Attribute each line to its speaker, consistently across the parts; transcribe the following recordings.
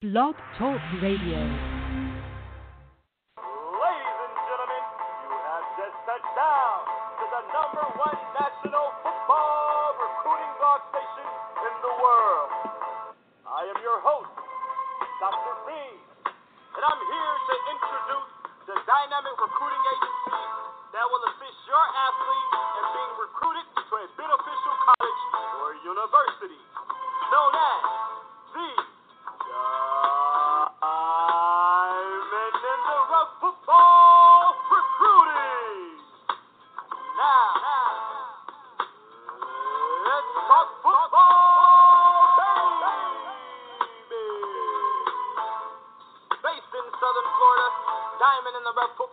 Speaker 1: Blog Talk Radio.
Speaker 2: Ladies and gentlemen, you have just touched down to the number one national football recruiting blog station in the world. I am your host, Dr. Fiend, and I'm here to introduce the dynamic recruiting agency that will assist your athlete in being recruited to a beneficial college or university, known as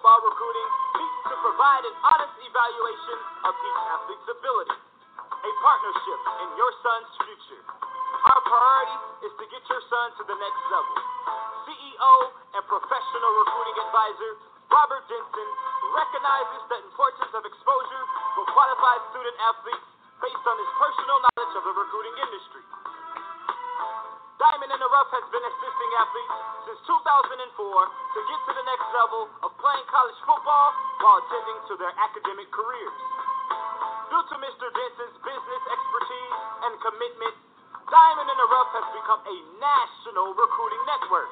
Speaker 2: Football Recruiting seeks to provide an honest evaluation of each athlete's ability, a partnership in your son's future. Our priority is to get your son to the next level. CEO and professional recruiting advisor Robert Denson recognizes the importance of exposure for qualified student athletes based on his personal knowledge of the recruiting industry. Diamond in the Rough has been assisting athletes since 2004 to get to the next level of playing college football while attending to their academic careers. Due to Mr. Denson's business expertise and commitment, Diamond in the Rough has become a national recruiting network.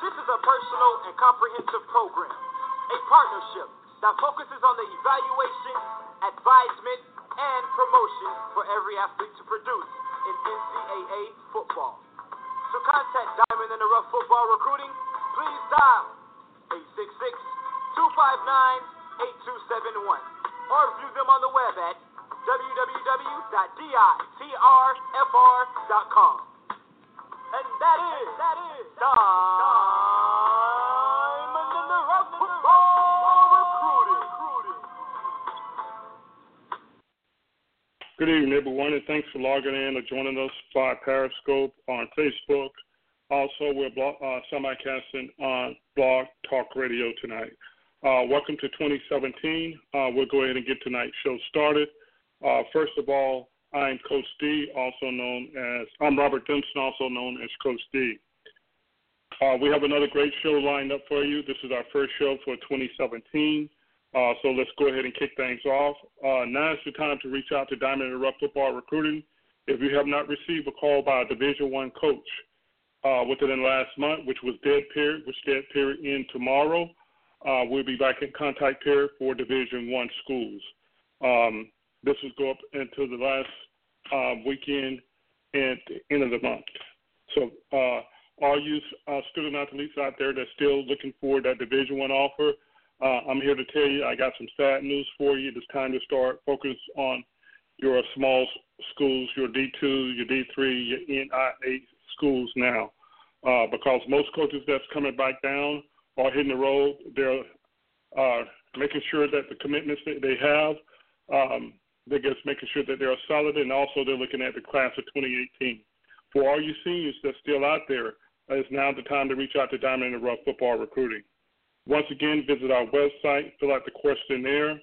Speaker 2: This is a personal and comprehensive program, a partnership that focuses on the evaluation, advisement, and promotion for every athlete to produce in NCAA football. To contact Diamond in the Rough Football Recruiting, please dial 866-259-8271 or view them on the web at www.ditrfr.com. And that is, that is Diamond
Speaker 3: Good evening, everyone, and thanks for logging in or joining us via Periscope on Facebook. Also, we're blog, uh, simulcasting on Blog Talk Radio tonight. Uh, welcome to 2017. Uh, we'll go ahead and get tonight's show started. Uh, first of all, I'm Coach D, also known as I'm Robert Denson, also known as Coach D. Uh, we have another great show lined up for you. This is our first show for 2017. Uh, so let's go ahead and kick things off. Uh, now is the time to reach out to Diamond in Rough Football Recruiting. If you have not received a call by a Division One coach uh, within the last month, which was dead period, which dead period in tomorrow, uh, we'll be back in contact period for Division One schools. Um, this will go up until the last uh, weekend at the end of the month. So, uh, all you uh, student athletes out there that's still looking for that Division One offer, uh, I'm here to tell you I got some sad news for you. It's time to start focus on your small schools, your D2, your D3, your NAIA schools now, uh, because most coaches that's coming back down are hitting the road. They're uh, making sure that the commitments that they have, um, they're just making sure that they're solid, and also they're looking at the class of 2018. For all you seniors that's still out there, it's now the time to reach out to Diamond in the Rough Football Recruiting. Once again, visit our website, fill out the questionnaire.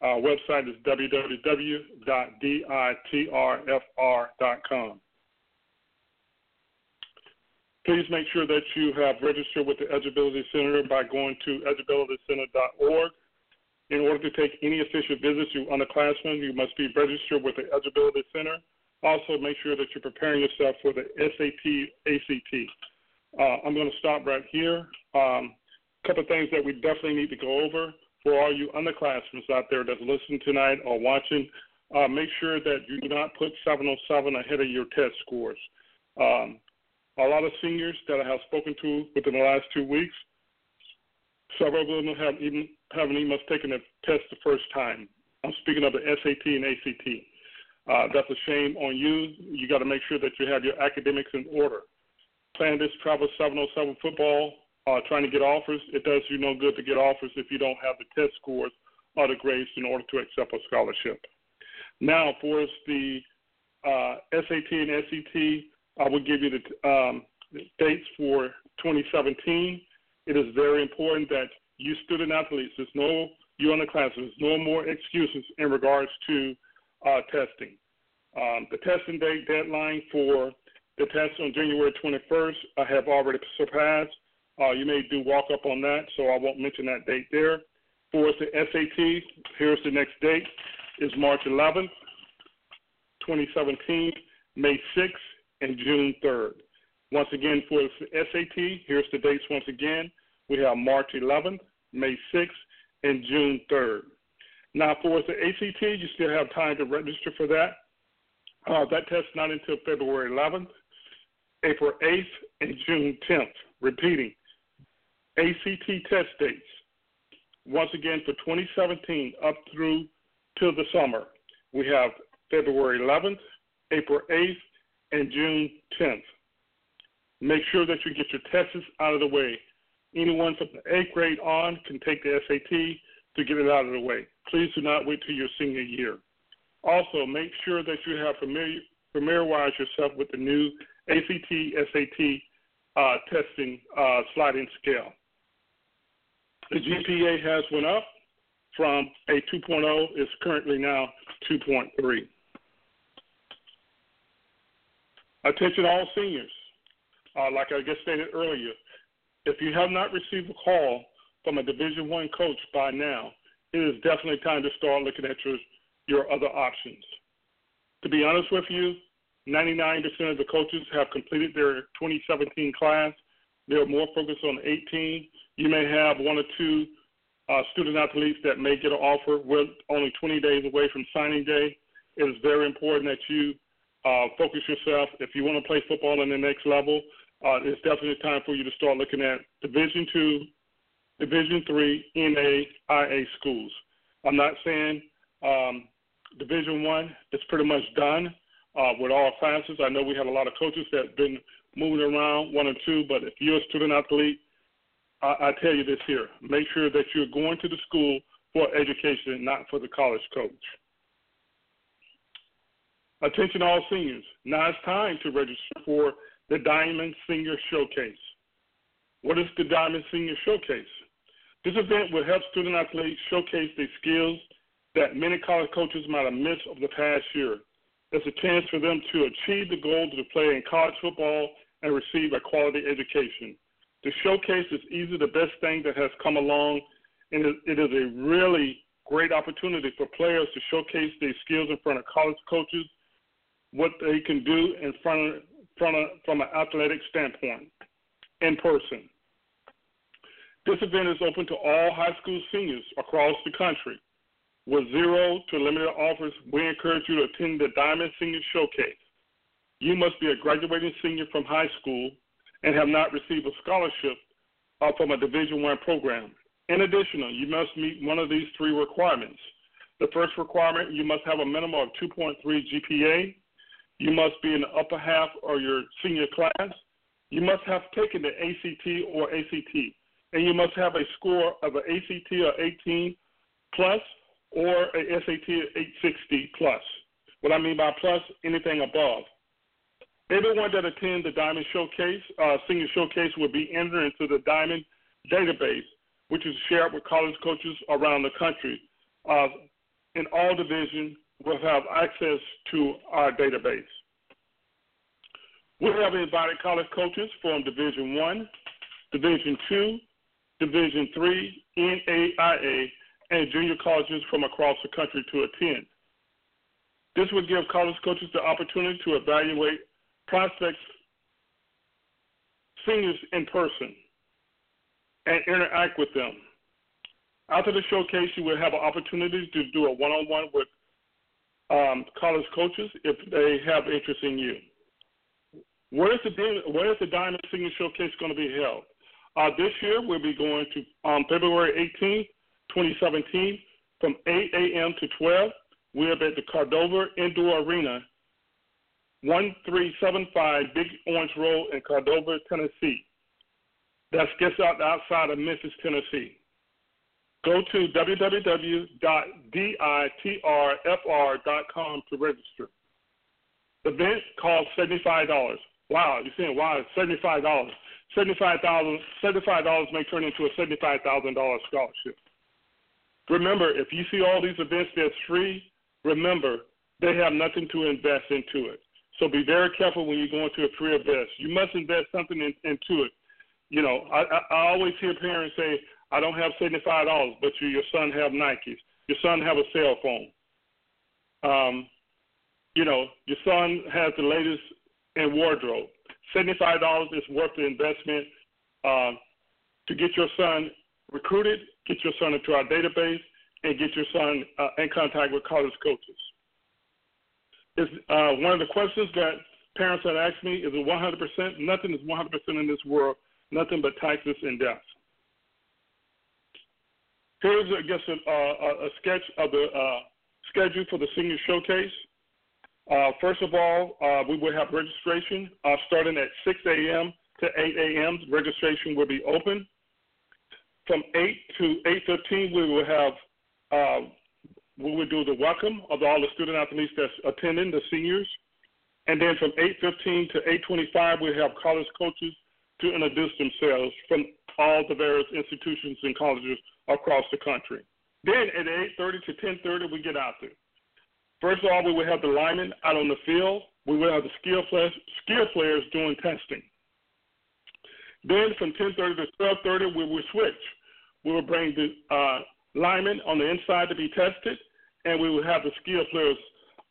Speaker 3: Our website is www.ditrfr.com. Please make sure that you have registered with the Eligibility Center by going to eligibilitycenter.org. In order to take any official visits to underclassmen, you must be registered with the Eligibility Center. Also, make sure that you're preparing yourself for the SAT, ACT. Uh, I'm going to stop right here. Um, couple of things that we definitely need to go over for all you underclassmen out there that's listening tonight or watching. Uh, make sure that you do not put 7-on-7 ahead of your test scores. Um, a lot of seniors that I have spoken to within the last two weeks, several of them have even haven't even taken the test the first time. I'm speaking of the SAT and ACT. Uh, that's a shame on you. You got to make sure that you have your academics in order. Playing this travel 7-on-7 football, uh, trying to get offers, it does you no good to get offers if you don't have the test scores or the grades in order to accept a scholarship. Now, for the uh, SAT and ACT, I will give you the um, dates for 2017. It is very important that you student athletes, there's no, you in the class, there's no more excuses in regards to uh, testing. Um, the testing date deadline for The test on January 21st I have already surpassed. Uh, you may do walk up on that, so I won't mention that date there. For the SAT, here's the next date: is March 11th, 2017, May 6th, and June 3rd. Once again, for the SAT, here's the dates once again. We have March 11th, May 6th, and June 3rd. Now, for the ACT, you still have time to register for that. Uh, that test not until February 11th, April 8th, and June 10th. Repeating, ACT test dates. Once again, for 2017 up through till the summer, we have February 11th, April 8th, and June 10th. Make sure that you get your tests out of the way. Anyone from the eighth grade on can take the SAT to get it out of the way. Please do not wait till your senior year. Also, make sure that you have familiar, yourself with the new ACT, SAT uh, testing uh, sliding scale. The GPA has went up from a 2.0 is currently now 2.3. Attention all seniors. Uh, like I just stated earlier, if you have not received a call from a Division One coach by now, it is definitely time to start looking at your your other options. To be honest with you, 99% of the coaches have completed their 2017 class. They're more focused on 18. You may have one or two uh, student athletes that may get an offer. We're only 20 days away from signing day. It is very important that you uh, focus yourself. If you want to play football in the next level, uh, it's definitely time for you to start looking at Division two, Division three, NAIA schools. I'm not saying um, Division one is pretty much done uh, with all classes. I know we have a lot of coaches that have been moving around one or two, but if you're a student athlete, I, I tell you this here: make sure that you're going to the school for education, not for the college coach. Attention all seniors. Now it's time to register for the Diamond Senior Showcase. What is the Diamond Senior Showcase? This event will help student athletes showcase their skills that many college coaches might have missed over the past year. It's a chance for them to achieve the goal to play in college football and receive a quality education. The showcase is easily the best thing that has come along, and it is a really great opportunity for players to showcase their skills in front of college coaches, what they can do in front of, of from an athletic standpoint in person. This event is open to all high school seniors across the country. With zero to limited offers, we encourage you to attend the Diamond Senior Showcase. You must be a graduating senior from high school and have not received a scholarship uh, from a Division One program. In addition, you must meet one of these three requirements. The first requirement, you must have a minimum of 2.3 GPA. You must be in the upper half of your senior class. You must have taken the ACT or ACT. And you must have a score of an ACT or 18 plus or a SAT of 860 plus. What I mean by plus, anything above. Everyone that attends the Diamond Showcase, uh, Senior Showcase, will be entered into the Diamond database, which is shared with college coaches around the country. Uh, in all divisions, will have access to our database. We have invited college coaches from Division One, Division Two, Division Three, NAIA, and junior colleges from across the country to attend. This would give college coaches the opportunity to evaluate prospects, seniors in person, and interact with them. After the showcase, you will have an opportunity to do a one-on-one with um, college coaches if they have interest in you. Where is the where is the Diamond Senior Showcase going to be held? Uh, this year we'll be going to um, February 18th 2017 from 8 a.m. to 12. We're at the Cordova Indoor Arena, 1375 Big Orange Road in Cordova, Tennessee. That's just out outside of Memphis, Tennessee. Go to www.ditrfr.com to register. The event costs $75. Wow, you're saying, wow, $75. $75, $75 may turn into a $75,000 scholarship. Remember, if you see all these events that's free, remember, they have nothing to invest into it. So be very careful when you go into a career vest. You must invest something in, into it. You know, I, I, I always hear parents say, "I don't have seventy-five dollars, but you, your son have Nikes. Your son have a cell phone. Um, you know, your son has the latest in wardrobe. Seventy-five dollars is worth the investment uh, to get your son recruited, get your son into our database, and get your son uh, in contact with college coaches. Is uh, one of the questions that parents have asked me is it 100%? Nothing is 100% in this world, nothing but taxes and death. Here's, I guess, a, a, a sketch of the uh, schedule for the senior showcase. Uh, first of all, uh, we will have registration uh, starting at 6 a.m. to 8 a.m. Registration will be open. From 8 to 8:15, we will have uh, we will do the welcome of all the student athletes that's attending, the seniors, and then from 8:15 to 8:25, we have college coaches to introduce themselves from all the various institutions and colleges across the country. Then at 8:30 to 10:30, we get out there. First of all, we will have the linemen out on the field. We will have the skill players, skill players doing testing. Then from 10:30 to 12:30, we will switch. We will bring the uh, linemen on the inside to be tested, and we will have the skill players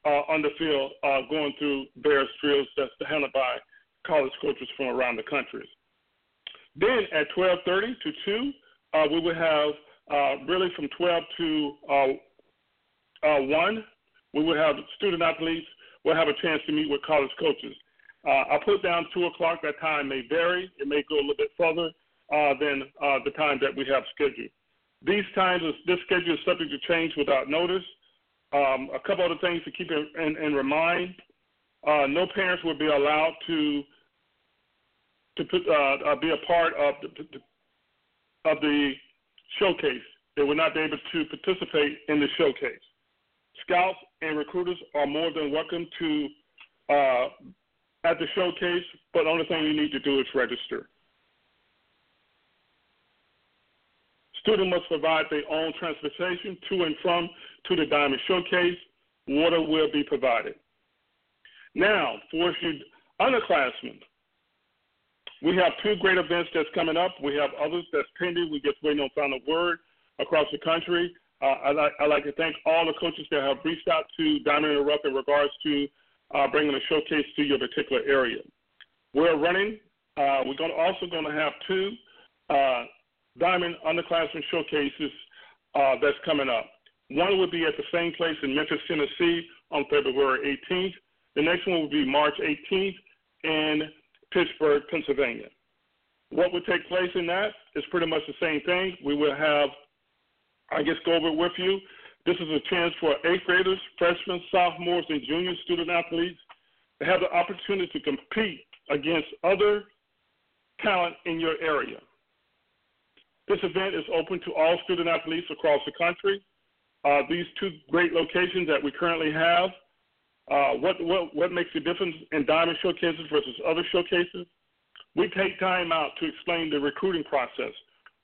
Speaker 3: uh, on the field uh, going through various drills that's handled by college coaches from around the country. Then at 12:30 to 2, uh, we will have uh, really from 12 to uh, 1 we will have student athletes will have a chance to meet with college coaches. Uh, I put down two o'clock. That time may vary. It may go a little bit further uh, than uh, the time that we have scheduled. These times, this schedule is subject to change without notice. Um, a couple other things to keep in, in, in remind: uh, no parents will be allowed to to put, uh, uh, be a part of the, of the showcase. They will not be able to participate in the showcase. Scouts and recruiters are more than welcome to uh, at the showcase, but the only thing you need to do is register. Students must provide their own transportation to and from to the Diamond Showcase. Water will be provided. Now, for you underclassmen, we have two great events that's coming up. We have others that's pending. We just waiting on final word across the country. Uh, I'd, like, I'd like to thank all the coaches that have reached out to Diamond in Rough in regards to uh, bringing a showcase to your particular area. We're running. Uh, we're going also going to have two uh, Diamond underclassmen showcases uh, that's coming up. One will be at the same place in Memphis, Tennessee, on February 18th. The next one will be March 18th in Pittsburgh, Pennsylvania. What will take place in that is pretty much the same thing. We will have I guess go over it with you. This is a chance for eighth graders, freshmen, sophomores, and junior student athletes to have the opportunity to compete against other talent in your area. This event is open to all student athletes across the country. Uh, these two great locations that we currently have, uh, what, what, what makes the difference in diamond showcases versus other showcases? We take time out to explain the recruiting process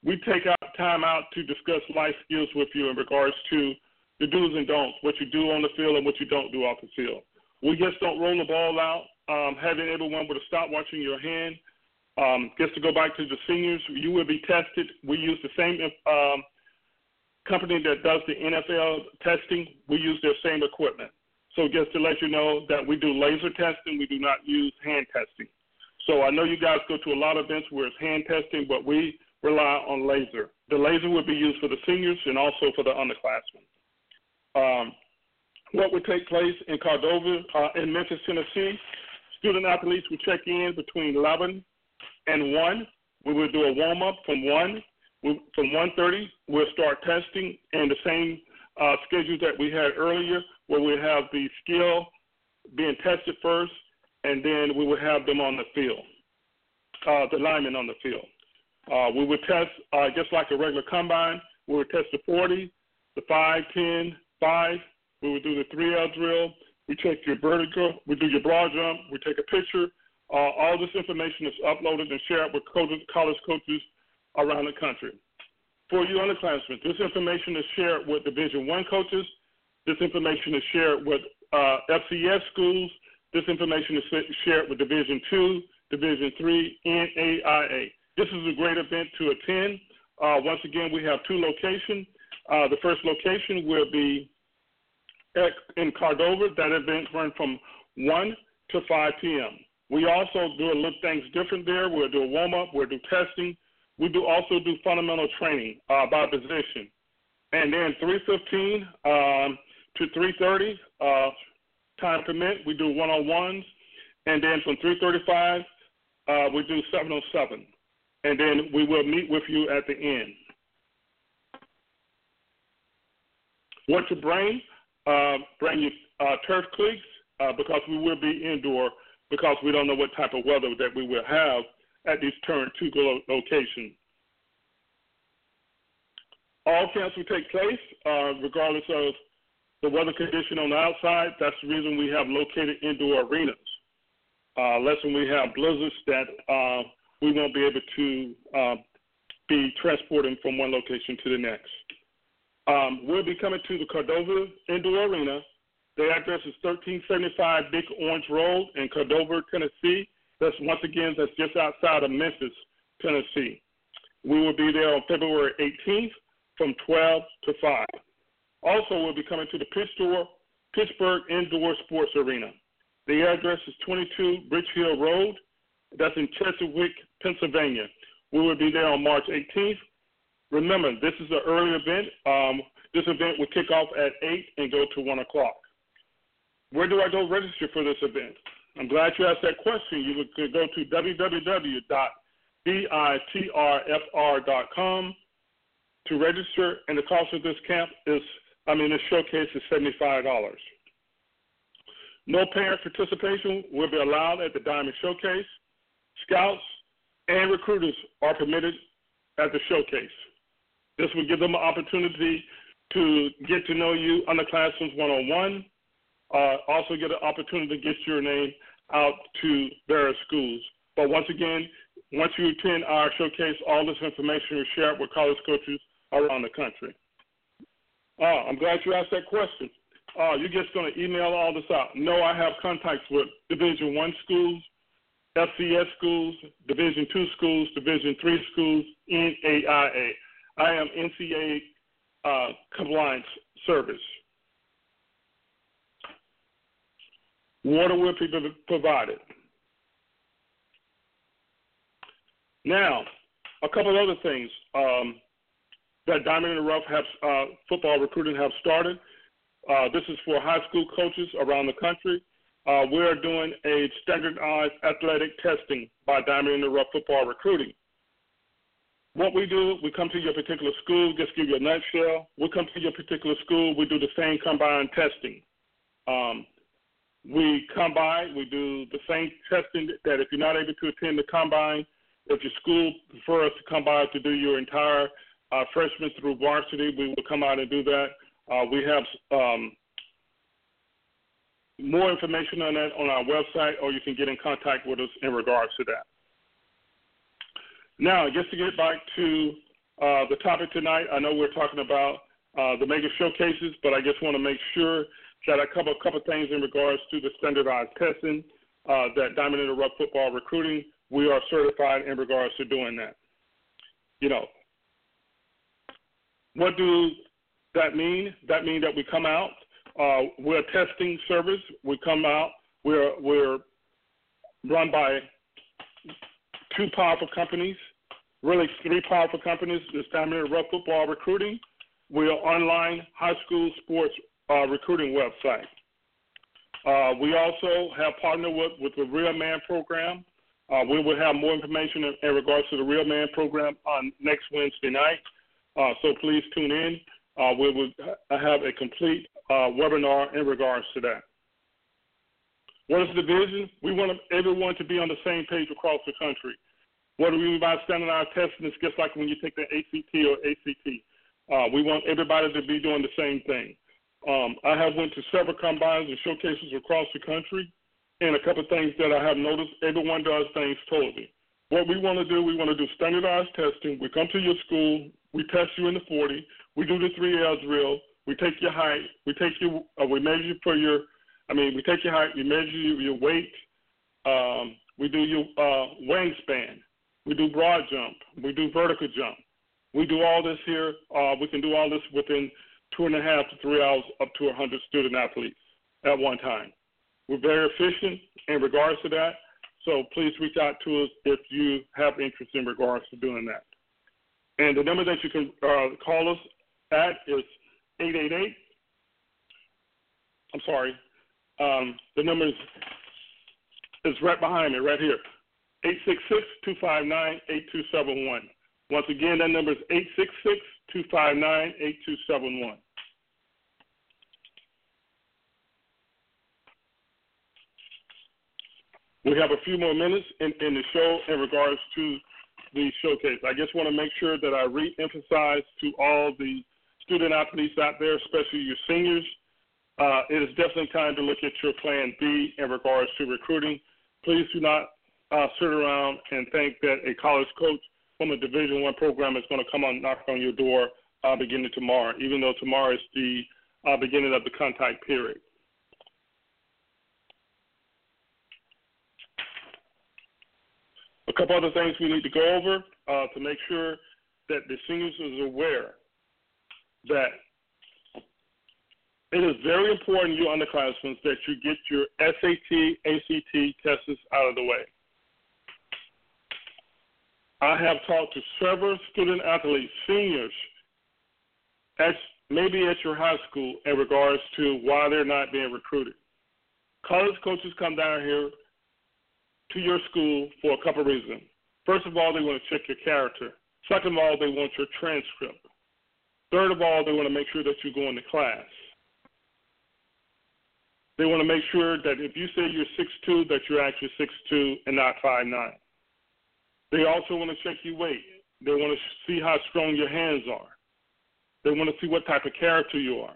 Speaker 3: we take out time out to discuss life skills with you in regards to the do's and don'ts, what you do on the field and what you don't do off the field. We just don't roll the ball out, um, having everyone with a stopwatch in your hand. Um, just to go back to the seniors, you will be tested. We use the same um, company that does the NFL testing. We use their same equipment. So just to let you know that we do laser testing, we do not use hand testing. So I know you guys go to a lot of events where it's hand testing, but we rely on laser. The laser will be used for the seniors and also for the underclassmen. Um, what would take place in Cordova, uh, in Memphis, Tennessee, student athletes will check in between 11 and 1. We will do a warm up from 1. We, from 1.30, we'll start testing and the same uh, schedule that we had earlier, where we have the skill being tested first, and then we will have them on the field, uh, the linemen on the field. Uh, we would test uh, just like a regular combine. We would test the 40, the 5, 10, 5. We would do the 3L drill. We check your vertical. We do your broad jump. We take a picture. Uh, all this information is uploaded and shared with coaches, college coaches around the country. For you underclassmen, this information is shared with Division One coaches. This information is shared with uh, FCS schools This information is shared with Division Two, Division Three, NAIA. This is a great event to attend. Uh, once again, we have two locations. Uh, the first location will be at, in Cordova. That event runs from 1 to 5 p.m. We also do a little things different there. We'll do a warm up. We'll do testing. We do also do fundamental training uh, by position. And then 3:15 um, to 3:30, uh, time permit, we do one-on-ones. And then from 3:35, uh, we do 7-on-7. And then we will meet with you at the end. What to bring? Uh, bring your uh, turf cleats uh, because we will be indoor because we don't know what type of weather that we will have at these current two locations. All camps will take place uh, regardless of the weather condition on the outside. That's the reason we have located indoor arenas. Uh, unless when we have blizzards that uh, we won't be able to uh, be transporting from one location to the next. Um, we'll be coming to the Cordova Indoor Arena the address is 1375 Big Orange Road in Cordova, Tennessee. That's once again, that's just outside of Memphis, Tennessee. We will be there on February 18th from 12 to 5. Also, we'll be coming to the Pittsburgh Indoor Sports Arena. The address is 22 Bridge Hill Road. That's in Cheswick, Pennsylvania. We will be there on March 18th. Remember, this is an early event. Um, this event will kick off at 8 and go to 1 o'clock. Where do I go register for this event? I'm glad you asked that question. You could go to www.ditrfr.com to register, and the cost of this camp is, I mean, this showcase is $75. No parent participation will be allowed at the Diamond Showcase. Scouts and recruiters are permitted at the showcase. This will give them an opportunity to get to know you underclassmen one on one uh, also get an opportunity to get your name out to various schools. But once again, once you attend our showcase, all this information is shared with college coaches around the country. Uh, I'm glad you asked that question. Uh, you're just going to email all this out. No, I have contacts with Division One schools, FCS schools, Division Two schools, Division Three schools, NAIA. I am NCAA uh, compliance service. Water will be provided. Now, a couple other things um, that Diamond in the Rough have uh, football recruiting have started. Uh, this is for high school coaches around the country. Uh, we are doing a standardized athletic testing by Diamond in the Rough football recruiting. What we do, we come to your particular school, just give you a nutshell. We come to your particular school, we do the same combined testing. Um, we come by, we do the same testing that if you're not able to attend the combine, if your school prefers to come by to do your entire uh, freshman through varsity, we will come out and do that. Uh, we have um, more information on that on our website, or you can get in contact with us in regards to that. Now, just to get back to uh, the topic tonight, I know we're talking about uh, the mega showcases, but I just want to make sure that I cover a couple things in regards to the standardized testing uh, that Diamond in the Rough football recruiting. We are certified in regards to doing that. You know, what do that mean? That means that we come out. Uh, we're a testing service. We come out. We're we're run by two powerful companies, really three powerful companies. This Diamond in Rough football recruiting. We're online high school sports uh, recruiting website. Uh, we also have partnered with, with the Real Man program. Uh, we will have more information in, in, regards to the Real Man program on next Wednesday night. Uh, so please tune in. Uh, we will have a complete uh, webinar in regards to that. What is the vision? We want everyone to be on the same page across the country. What do we mean by standardized testing? It's just like when you take the ACT or ACT. we want everybody to be doing the same thing. Um, I have went to several combines and showcases across the country, and a couple of things that I have noticed, everyone does things totally. What we want to do, we want to do standardized testing. We come to your school, we test you in the 40, we do the three L drill, we take your height, we take you, uh, we measure you for your I mean, we take your height, we measure your, your weight, um, we do your uh, wingspan, we do broad jump, we do vertical jump. We do all this here. Uh, we can do all this within two and a half to three hours, up to 100 student athletes at one time. We're very efficient in regards to that. So please reach out to us if you have interest in regards to doing that. And the number that you can uh, call us at is 888. I'm sorry. Um, the number is, is right behind me, right here. 866-259-8271. Once again, that number is 866-259-8271. We have a few more minutes in, in the show in regards to the showcase. I just want to make sure that I re-emphasize to all the student athletes out there, especially your seniors, uh, it is definitely time to look at your plan B in regards to recruiting. Please do not uh, sit around and think that a college coach from a Division One program is going to come on knock on your door uh, beginning tomorrow, even though tomorrow is the uh, beginning of the contact period. A couple other things we need to go over uh, to make sure that the seniors is aware that it is very important, you underclassmen, that you get your SAT, ACT tests out of the way. I have talked to several student athletes, seniors, at, maybe at your high school, in regards to why they're not being recruited. College coaches come down here to your school for a couple of reasons. First of all, they want to check your character. Second of all, they want your transcript. Third of all, they want to make sure that you go into class. They want to make sure that if you say you're 6'2", that you're actually 6'2", and not 5'9". They also want to check your weight. They want to see how strong your hands are. They want to see what type of character you are.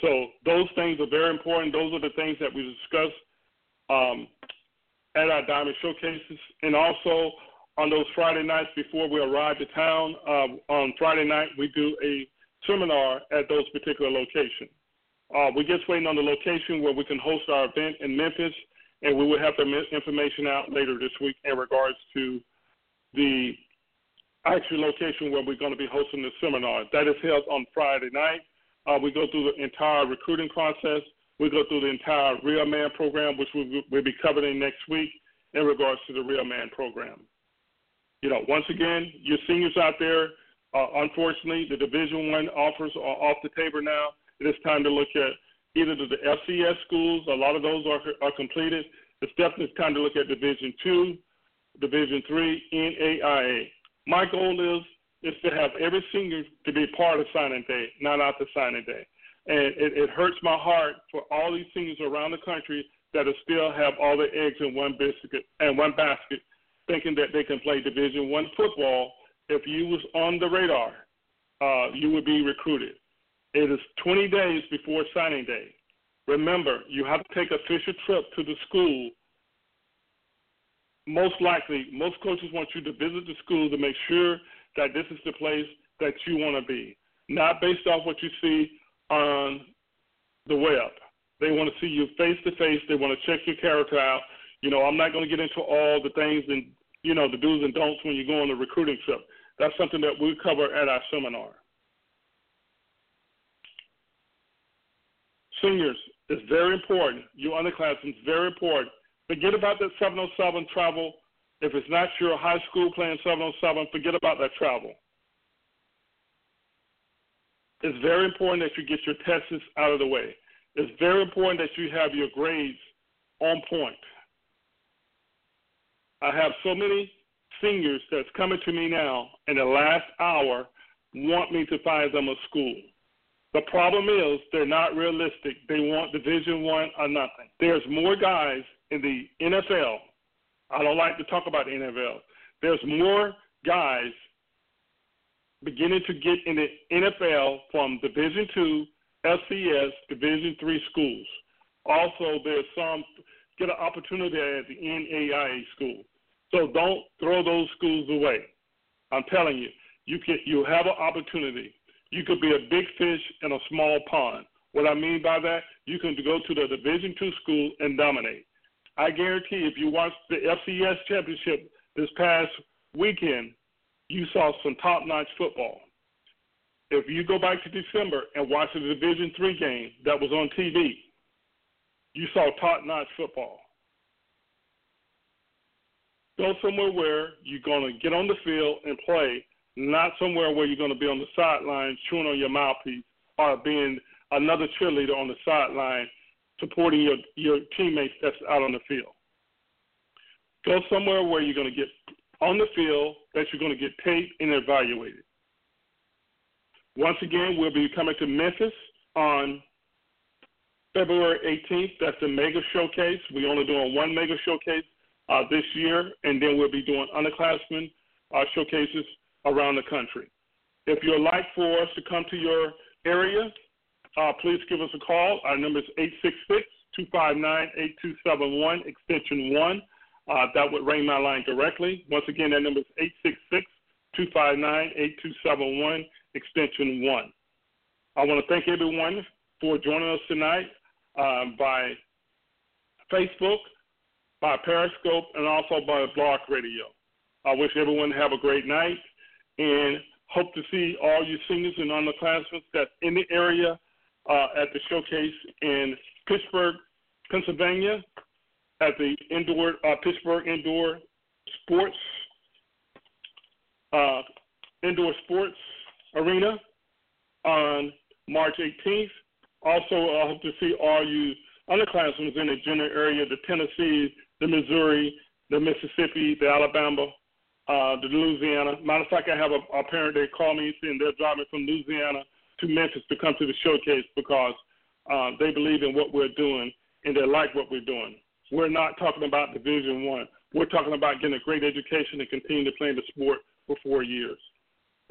Speaker 3: So those things are very important. Those are the things that we discuss um, at our diamond showcases, and also on those Friday nights before we arrive to town. Uh, on Friday night, we do a seminar at those particular locations. Uh, we're just waiting on the location where we can host our event in Memphis, and we will have the information out later this week in regards to the actual location where we're going to be hosting the seminar. That is held on Friday night. Uh, we go through the entire recruiting process. We go through the entire Real Man program, which we will be covering next week in regards to the Real Man program. You know, once again, your seniors out there, uh, unfortunately, the Division One offers are off the table now. It is time to look at either the FCS schools. A lot of those are are completed. It's definitely time to look at Division Two, Division Three, NAIA. My goal is is to have every senior to be part of signing day, not after signing day. And it, it hurts my heart for all these seniors around the country that still have all their eggs in one biscuit and one basket, thinking that they can play Division One football. If you was on the radar, uh, you would be recruited. It is 20 days before signing day. Remember, you have to take official trip to the school most likely, most coaches want you to visit the school to make sure that this is the place that you want to be, not based off what you see on the web. They want to see you face to face. They want to check your character out. You know, I'm not going to get into all the things and you know the do's and don'ts when you go on a recruiting trip. That's something that we cover at our seminar. Seniors, it's very important. You underclassmen, it's very important Forget about that 7-on-7 travel. If it's not your high school playing 7-on-7, forget about that travel. It's very important that you get your tests out of the way. It's very important that you have your grades on point. I have so many seniors that's coming to me now in the last hour want me to find them a school. The problem is they're not realistic. They want Division One or nothing. There's more guys in the NFL, I don't like to talk about the NFL. There's more guys beginning to get in the NFL from Division two, FCS, Division three schools. Also, there's some get an opportunity at the NAIA school. So don't throw those schools away. I'm telling you, you can you have an opportunity. You could be a big fish in a small pond. What I mean by that, you can go to the Division two school and dominate. I guarantee if you watch the FCS championship this past weekend, you saw some top notch football. If you go back to December and watch the Division three game that was on TV, you saw top notch football. Go somewhere where you're going to get on the field and play, not somewhere where you're going to be on the sideline chewing on your mouthpiece or being another cheerleader on the sideline supporting your, your teammates that's out on the field. Go somewhere where you're going to get on the field that you're going to get paid and evaluated. Once again, we'll be coming to Memphis on February 18th. That's the mega showcase. We're only doing one mega showcase uh, this year, and then we'll be doing underclassmen uh, showcases around the country. If you'd like for us to come to your area, uh, please give us a call. Our number is 866 259 8271, extension 1. Uh, that would ring my line directly. Once again, that number is 866 259 8271, extension 1. I want to thank everyone for joining us tonight um, by Facebook, by Periscope, and also by Blog Radio. I wish everyone have a great night and hope to see all you seniors and underclassmen that's in the area uh, at the showcase in Pittsburgh, Pennsylvania, at the indoor uh, Pittsburgh Indoor Sports uh, Indoor Sports Arena on March 18th. Also, I hope to see all you underclassmen in the general area, the Tennessee, the Missouri, the Mississippi, the Alabama, uh, the Louisiana. Matter of fact, I have a, a parent that called me saying they're driving from Louisiana to Memphis to come to the showcase because uh, they believe in what we're doing and they like what we're doing. We're not talking about Division One. We're talking about getting a great education and continue to play the sport for four years.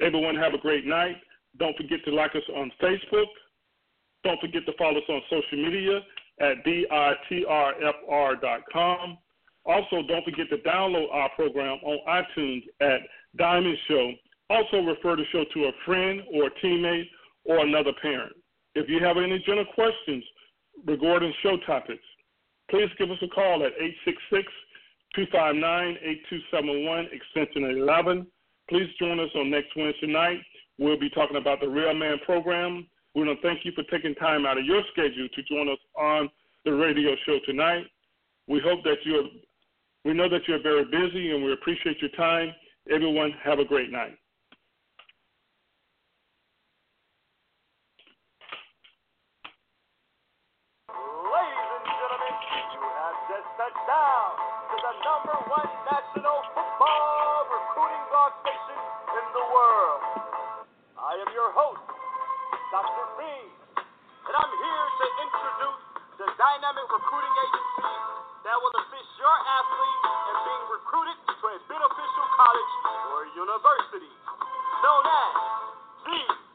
Speaker 3: Everyone have a great night. Don't forget to like us on Facebook. Don't forget to follow us on social media at ditrfr.com. Also, don't forget to download our program on iTunes at Diamond Show. Also, refer the show to a friend or a teammate or another parent. If you have any general questions regarding show topics, please give us a call at 866 259 8271, extension 11. Please join us on next Wednesday night. We'll be talking about the Real Man program. We want to thank you for taking time out of your schedule to join us on the radio show tonight. We hope that you're, we know that you're very busy and we appreciate your time. Everyone, have a great night.
Speaker 2: Recruiting agency that will assist your athlete in being recruited to a beneficial college or university. Known as the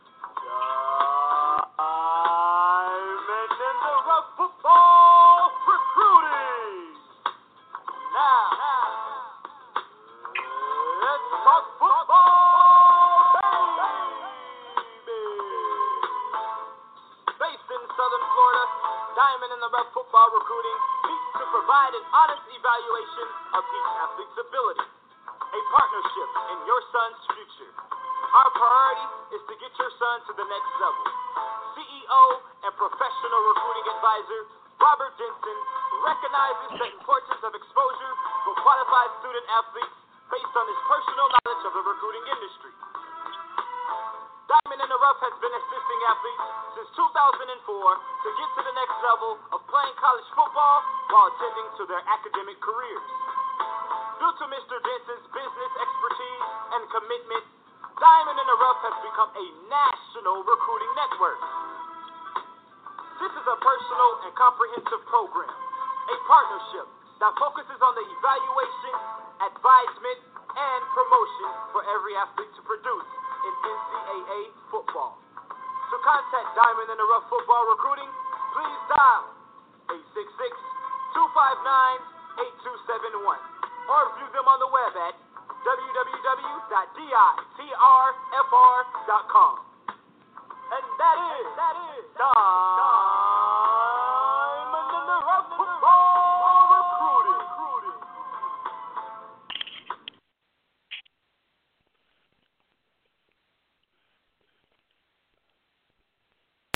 Speaker 2: while attending to their academic careers. Due to Mr. Denson's business expertise and commitment, Diamond in the Rough has become a national recruiting network. This is a personal and comprehensive program, a partnership that focuses on the evaluation, advisement, and promotion for every athlete to produce in NCAA football. To contact Diamond in the Rough Football Recruiting, please dial 866-259-8271 or view them on the web at www.ditrfr.com. and that is, that is, Don.